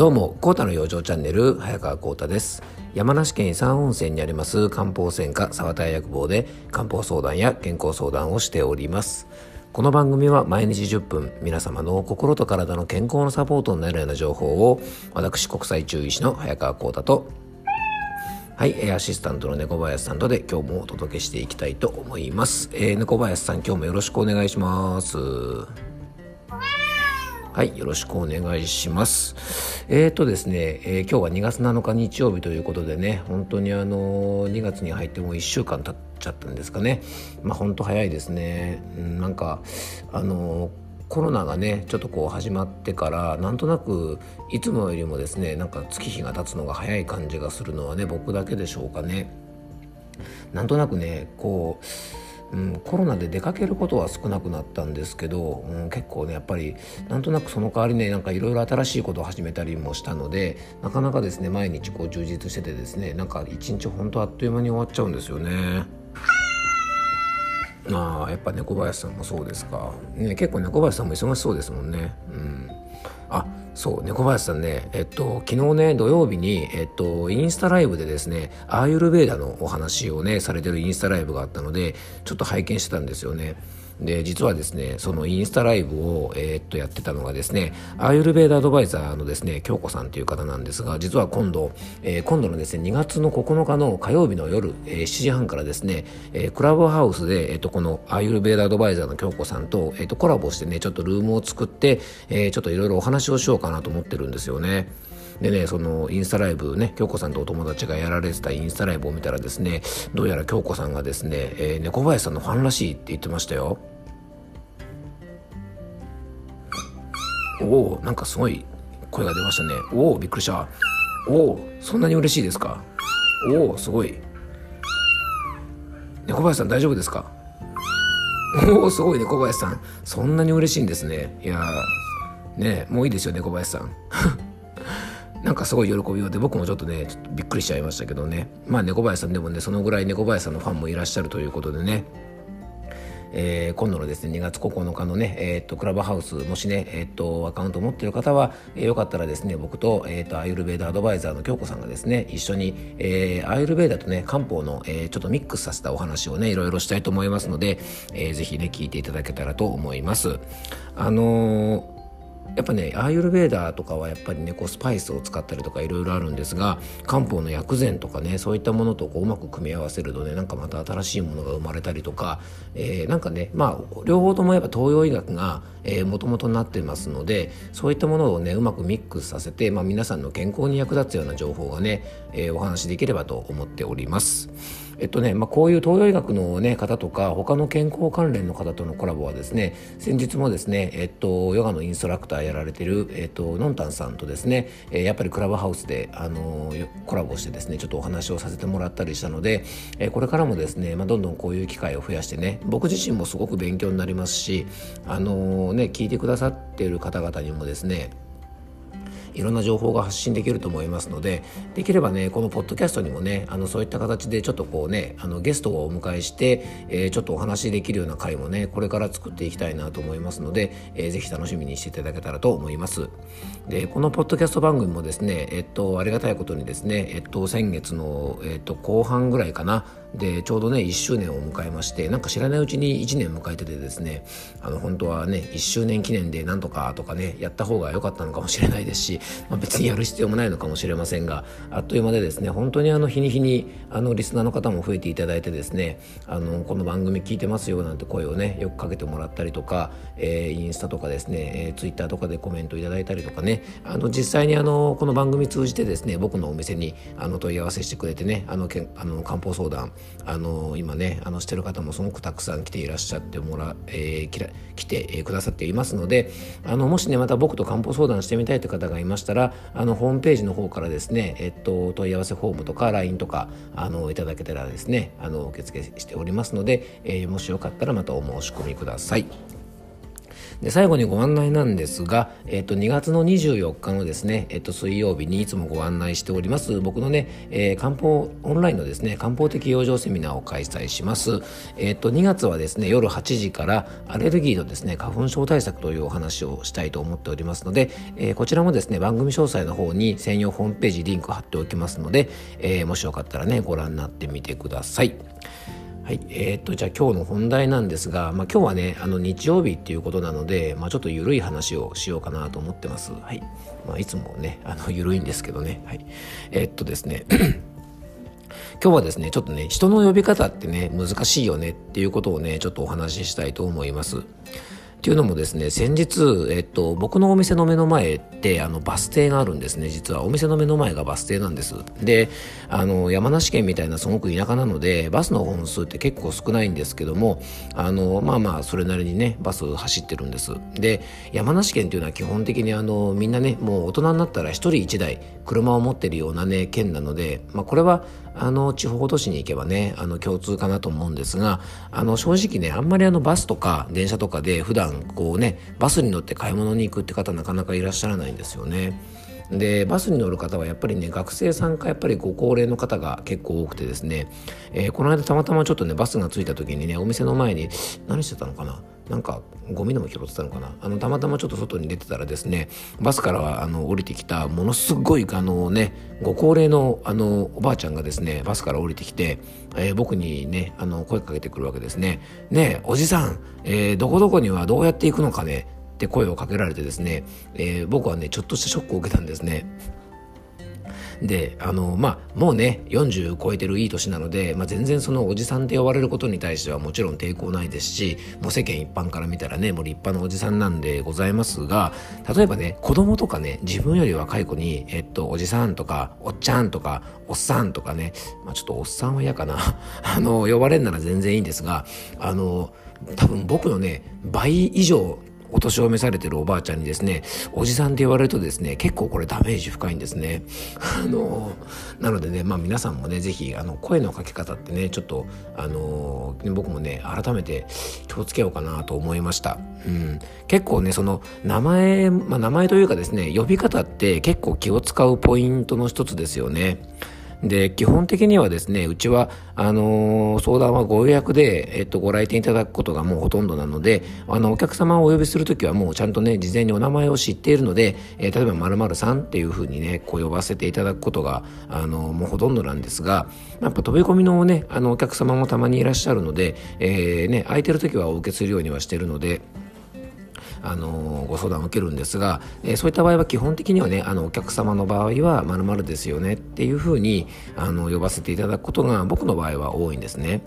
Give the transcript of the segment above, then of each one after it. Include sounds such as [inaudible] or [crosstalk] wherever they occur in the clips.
どうも、コータの養生チャンネル、早川コータです。山梨県伊山温泉にあります漢方専科沢田薬房で漢方相談や健康相談をしております。この番組は毎日10分、皆様の心と体の健康のサポートになるような情報を、私国際中医師の早川コータと、はい、アシスタントの猫林さんとで今日もお届けしていきたいと思います。えー、猫林さん、今日もよろしくお願いします。はい、よろしくお願いします。えーとですね、えー、今日は2月7日日曜日ということでね、本当にあの2月に入ってもう1週間経っちゃったんですかね。まあ本当早いですね。うん、なんかあのコロナがねちょっとこう始まってからなんとなくいつもよりもですねなんか月日が経つのが早い感じがするのはね僕だけでしょうかね。なんとなくねこううん、コロナで出かけることは少なくなったんですけど、うん、結構ねやっぱりなんとなくその代わりねなんかいろいろ新しいことを始めたりもしたのでなかなかですね毎日こう充実しててですねなんか一日本当あっという間に終わっちゃうんですよね。ああやっぱ猫林さんもそうですか、ね、結構猫林さんも忙しそうですもんね。うんあそう猫林さんねえっと昨日ね土曜日にえっとインスタライブでですねアーユルベーダのお話をねされてるインスタライブがあったのでちょっと拝見してたんですよね。で実はですねそのインスタライブを、えー、っとやってたのがですねアーユルベーダアドバイザーのですね京子さんという方なんですが実は今度、えー、今度のですね2月の9日の火曜日の夜、えー、7時半からですね、えー、クラブハウスで、えー、っとこのアーユルベーダアドバイザーの京子さんと,、えー、っとコラボしてねちょっとルームを作って、えー、ちょっといろいろお話をしようかなと思ってるんですよね。でね、そのインスタライブね、京子さんとお友達がやられてたインスタライブを見たらですね、どうやら京子さんがですね、えー、猫林さんのファンらしいって言ってましたよ。おおなんかすごい声が出ましたね。おおびっくりした。おおそんなに嬉しいですか？おおすごい。猫林さん大丈夫ですか？おおすごい猫林さん。そんなに嬉しいんですね。いやねもういいですよ猫林さん。[laughs] なんかすごい喜びようで僕もちょっとねちょっとびっくりしちゃいましたけどね。まあ猫林さんでもねそのぐらい猫林さんのファンもいらっしゃるということでね。えー、今度のですね2月9日のね、えー、っとクラブハウスもしね、えー、っとアカウント持ってる方は、えー、よかったらですね僕と,、え、っとアイルベーダアドバイザーの京子さんがですね一緒に、えー、アイルベーダとね漢方の、え、ちょっとミックスさせたお話をねいろいろしたいと思いますので、えー、ぜひね聞いていただけたらと思います。あのやっぱねアーユルベーダーとかはやっぱりねこうスパイスを使ったりとかいろいろあるんですが漢方の薬膳とかねそういったものとこううまく組み合わせるとねなんかまた新しいものが生まれたりとか、えー、なんかねまあ両方ともやっぱ東洋医学がもともとなってますのでそういったものをねうまくミックスさせて、まあ、皆さんの健康に役立つような情報がね、えー、お話しできればと思っております。えっとね、まあ、こういう東洋医学の、ね、方とか他の健康関連の方とのコラボはですね先日もですね、えっと、ヨガのインストラクターやられてる、えっと、のんたんさんとですね、え、やっぱりクラブハウスで、あのコラボしてですねちょっとお話をさせてもらったりしたので、え、これからもですね、まあ、どんどんこういう機会を増やしてね僕自身もすごく勉強になりますし、あのね、聞いてくださっている方々にもですねいろんな情報が発信できると思いますのでできればねこのポッドキャストにもねあのそういった形でちょっとこうねあのゲストをお迎えして、えー、ちょっとお話しできるような回もねこれから作っていきたいなと思いますので、えー、ぜひ楽しみにしていただけたらと思います。でこのポッドキャスト番組もですねえっとありがたいことにですねえっと先月の、えっと、後半ぐらいかなでちょうどね1周年を迎えましてなんか知らないうちに1年迎えててですねあの本当はね1周年記念でなんとかとかねやった方が良かったのかもしれないですし、まあ、別にやる必要もないのかもしれませんがあっという間でですね本当にあの日に日にあのリスナーの方も増えていただいてですねあのこの番組聞いてますよなんて声をねよくかけてもらったりとか、えー、インスタとかですね、えー、ツイッターとかでコメントいただいたりとかねあの実際にあのこの番組通じてですね僕のお店にあの問い合わせしてくれてねあのけあの漢方相談あの今ねあのしてる方もすごくたくさん来ていらっしゃってもら、えー、来て、くださっていますのであのもしねまた僕と漢方相談してみたいという方がいましたらあのホームページの方からですね、えっと、問い合わせフォームとか LINE とかあのいただけたらですねあの受付しておりますので、えー、もしよかったらまたお申し込みください。で最後にご案内なんですが、えっと、2月の24日のですね、えっと、水曜日にいつもご案内しております僕のね、えー、漢方オンラインのですね漢方的養生セミナーを開催します、えっと、2月はですね夜8時からアレルギーのですね花粉症対策というお話をしたいと思っておりますので、えー、こちらもですね番組詳細の方に専用ホームページリンク貼っておきますので、えー、もしよかったらねご覧になってみてください。はい、えー、っとじゃあ今日の本題なんですが、まあ、今日はねあの日曜日っていうことなので、まあ、ちょっと緩い話をしようかなと思ってます。はい、まあ、いつもねあの緩いんですけどね。はい、えー、っとですね [clears throat] 今日はですねちょっとね人の呼び方ってね難しいよねっていうことをねちょっとお話ししたいと思います。っていうのもですね先日、えっと、僕のお店の目の前ってあのバス停があるんですね実は。お店の目の前がバス停なんです。であの山梨県みたいなすごく田舎なのでバスの本数って結構少ないんですけどもあのまあまあそれなりにねバス走ってるんです。で山梨県っていうのは基本的にあのみんなねもう大人になったら1人1台車を持ってるようなね県なので、まあ、これはあの地方都市に行けばねあの共通かなと思うんですがあの正直ねあんまりあのバスとか電車とかで普段こうねバスに乗って買い物に行くって方なかなかいらっしゃらないんですよね。でバスに乗る方はやっぱりね学生さんかやっぱりご高齢の方が結構多くてですね、えー、この間たまたまちょっとねバスが着いた時にねお店の前に何してたのかな？なんかゴミでも拾ってたのかな？あのたまたまちょっと外に出てたらですねバスからはあの降りてきたものすごいあのねご高齢のあのおばあちゃんがですねバスから降りてきて、えー、僕にねあの声かけてくるわけですね。ねえおじさん、えー、どこどこにはどうやって行くのかね？って声をかけられてですね、えー、僕はねちょっとしたショックを受けたんですね。であのまあもうね40超えてるいい年なので、まあ、全然そのおじさんって呼ばれることに対してはもちろん抵抗ないですしもう世間一般から見たらねもう立派なおじさんなんでございますが例えばね子供とかね自分より若い子に、えっと、おじさんとかおっちゃんとかおっさんとかね、まあ、ちょっとおっさんは嫌かな [laughs] あの呼ばれるなら全然いいんですがあの多分僕のね倍以上お年を召されてるおばあちゃんにですね、おじさんって言われるとですね、結構これダメージ深いんですね。[laughs] あの、なのでね、まあ皆さんもね、ぜひ、あの、声のかけ方ってね、ちょっと、あの、僕もね、改めて気をつけようかなと思いました。うん。結構ね、その、名前、まあ名前というかですね、呼び方って結構気を使うポイントの一つですよね。で、基本的にはですね、うちは、あのー、相談はご予約で、えっと、ご来店いただくことがもうほとんどなので、あの、お客様をお呼びするときはもうちゃんとね、事前にお名前を知っているので、えー、例えば〇〇さんっていうふうにね、こう呼ばせていただくことが、あのー、もうほとんどなんですが、やっぱ飛び込みのね、あの、お客様もたまにいらっしゃるので、えー、ね、空いてるときはお受けするようにはしてるので、あのご相談を受けるんですが、え、そういった場合は基本的にはねあのお客様の場合はまるですよねっていうふうにあの呼ばせていただくことが僕の場合は多いんですね。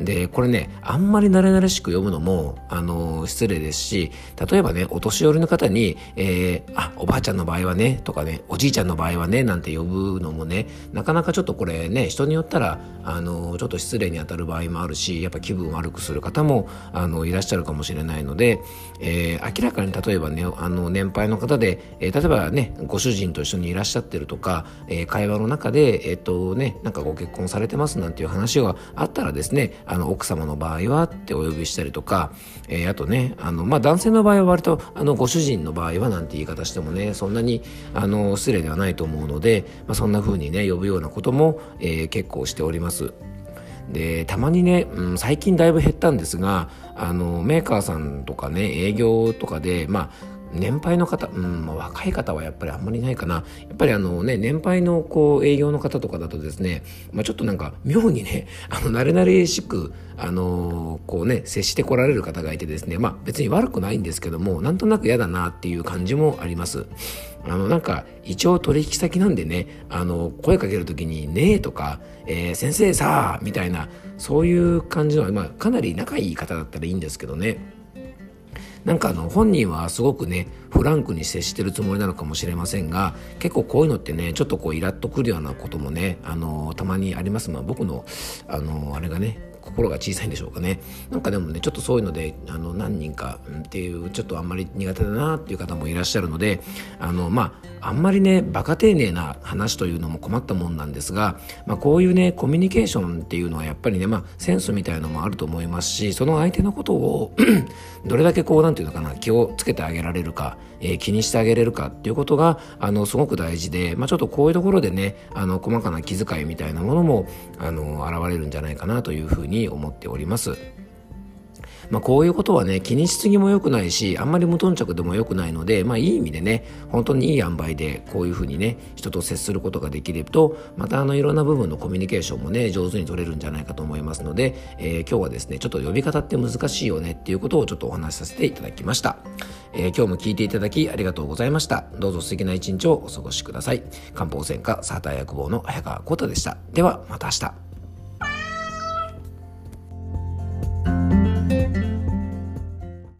で、これね、あんまり慣れ慣れしく読むのも、あの、失礼ですし、例えばね、お年寄りの方に、えー、あ、おばあちゃんの場合はね、とかね、おじいちゃんの場合はね、なんて呼ぶのもね、なかなかちょっとこれね、人によったら、あの、ちょっと失礼に当たる場合もあるし、やっぱ気分悪くする方も、あの、いらっしゃるかもしれないので、えー、明らかに例えばね、あの、年配の方で、えー、例えばね、ご主人と一緒にいらっしゃってるとか、えー、会話の中で、えっ、とね、なんかご結婚されてますなんていう話があったらですね、あの奥様の場合はってお呼びしたりとか、えー、あとねあの、まあ、男性の場合は割とあのご主人の場合はなんて言い方してもねそんなにあの失礼ではないと思うので、まあ、そんな風にね呼ぶようなことも、えー、結構しております。でたまにね、うん、最近だいぶ減ったんですがあのメーカーさんとかね営業とかでまあ年配の方、うんまあ、若い方はやっぱりあんまりないかな。やっぱりあのね、年配のこう営業の方とかだとですね、まあ、ちょっとなんか妙にね、[laughs] あの、慣れ慣れしく、あのー、こうね、接してこられる方がいてですね、まあ別に悪くないんですけども、なんとなく嫌だなっていう感じもあります。あの、なんか、一応取引先なんでね、あの、声かけるときに、ねえとか、えー、先生さあ、みたいな、そういう感じの、まあかなり仲いい方だったらいいんですけどね。なんかあの本人はすごくねフランクに接してるつもりなのかもしれませんが結構こういうのってねちょっとこうイラッとくるようなこともねあのたまにあります。まあ僕のあのあれがね心が小さいんでしょうかね。なんかでもねちょっとそういうのであの何人かっていうちょっとあんまり苦手だなっていう方もいらっしゃるのであのまああんまりねバカ丁寧な話というのも困ったもんなんですが、まあ、こういうねコミュニケーションっていうのはやっぱりね、まあ、センスみたいのもあると思いますしその相手のことを [clears throat] どれだけこうなんていうのかな気をつけてあげられるか、えー、気にしてあげれるかっていうことがあのすごく大事で、まあ、ちょっとこういうところでねあの細かな気遣いみたいなものもあの現れるんじゃないかなというふうに思っております。まあ、こういうことはね気にしすぎも良くないしあんまり無頓着でも良くないので、まあ、いい意味でね本当にいい塩梅でこういうふうにね人と接することができるとまたあのいろんな部分のコミュニケーションもね上手に取れるんじゃないかと思いますので、えー、今日はですねちょっと呼び方って難しいよねっていうことをちょっとお話しさせていただきました、えー、今日も聞いていただきありがとうございました。どうぞ素敵な一日をお過ごしください。漢方専科サーター薬房の早川浩太でした。ではまた明日。